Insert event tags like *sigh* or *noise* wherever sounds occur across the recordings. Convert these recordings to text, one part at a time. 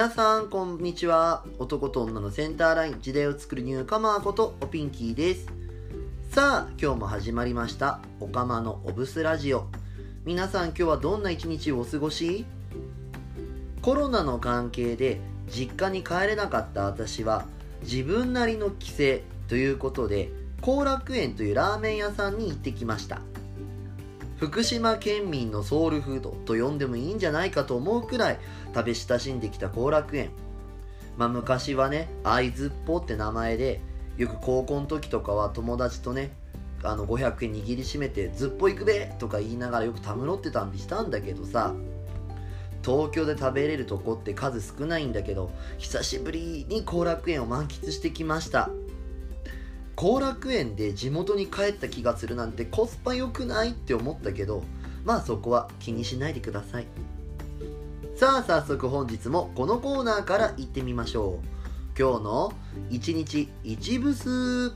皆さんこんにちは。男と女のセンターライン時代を作るニューカマーことおピンキーです。さあ今日も始まりましたおかまのオブスラジオ。皆さん今日はどんな一日をお過ごし？コロナの関係で実家に帰れなかった私は自分なりの帰省ということで後楽園というラーメン屋さんに行ってきました。福島県民のソウルフードと呼んでもいいんじゃないかと思うくらい食べ親しんできた後楽園。まあ昔はね会津っぽって名前でよく高校の時とかは友達とねあの500円握りしめてずっぽ行くべとか言いながらよくたむろってたんびしたんだけどさ東京で食べれるとこって数少ないんだけど久しぶりに後楽園を満喫してきました。後楽園で地元に帰った気がするなんてコスパ良くないって思ったけどまあそこは気にしないでください。さあ早速本日もこのコーナーから行ってみましょう。今日の1日1ブス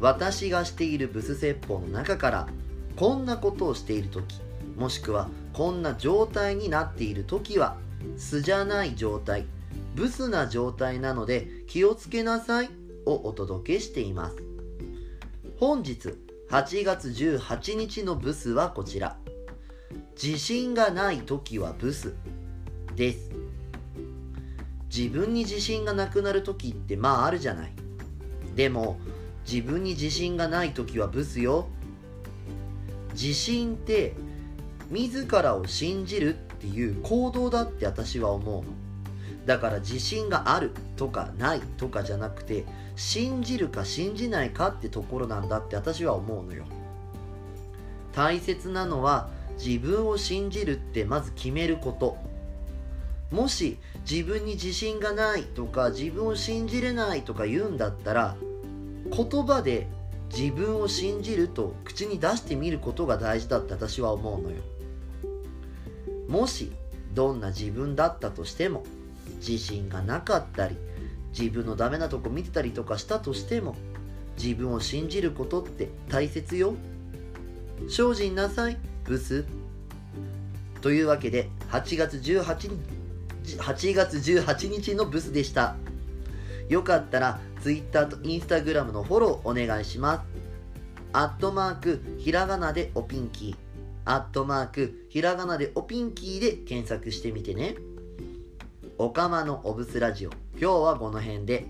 私がしているブス説法の中からこんなことをしている時もしくはこんな状態になっている時は素じゃない状態ブスな状態なので気をつけなさい。をお届けしています。本日8月18日のブスはこちら。自信がない時はブスです。自分に自信がなくなる時ってまああるじゃない。でも自分に自信がない時はブスよ。自信って自らを信じるっていう行動だって私は思うの。だから自信があるとかないとかじゃなくて信じるか信じないかってところなんだって私は思うのよ。大切なのは自分を信じるってまず決めること。もし自分に自信がないとか自分を信じれないとか言うんだったら言葉で自分を信じると口に出してみることが大事だって私は思うのよ。もしどんな自分だったとしても自信がなかったり自分のダメなとこ見てたりとかしたとしても自分を信じることって大切よ。精進なさいブス。というわけで8月18日8月18日のブスでした。よかったら Twitter と Instagram のフォローお願いします。アットマークひらがなでおピンキー。アットマークひらがなでおピンキーで検索してみてね。おかまのオブスラジオ。今日はこの辺で。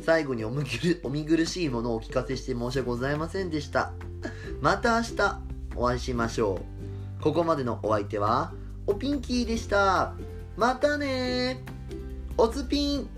最後に *laughs* お見苦しいものをお聞かせして申し訳ございませんでした。また明日お会いしましょう。ここまでのお相手はおピンキーでした。またねおつぴん。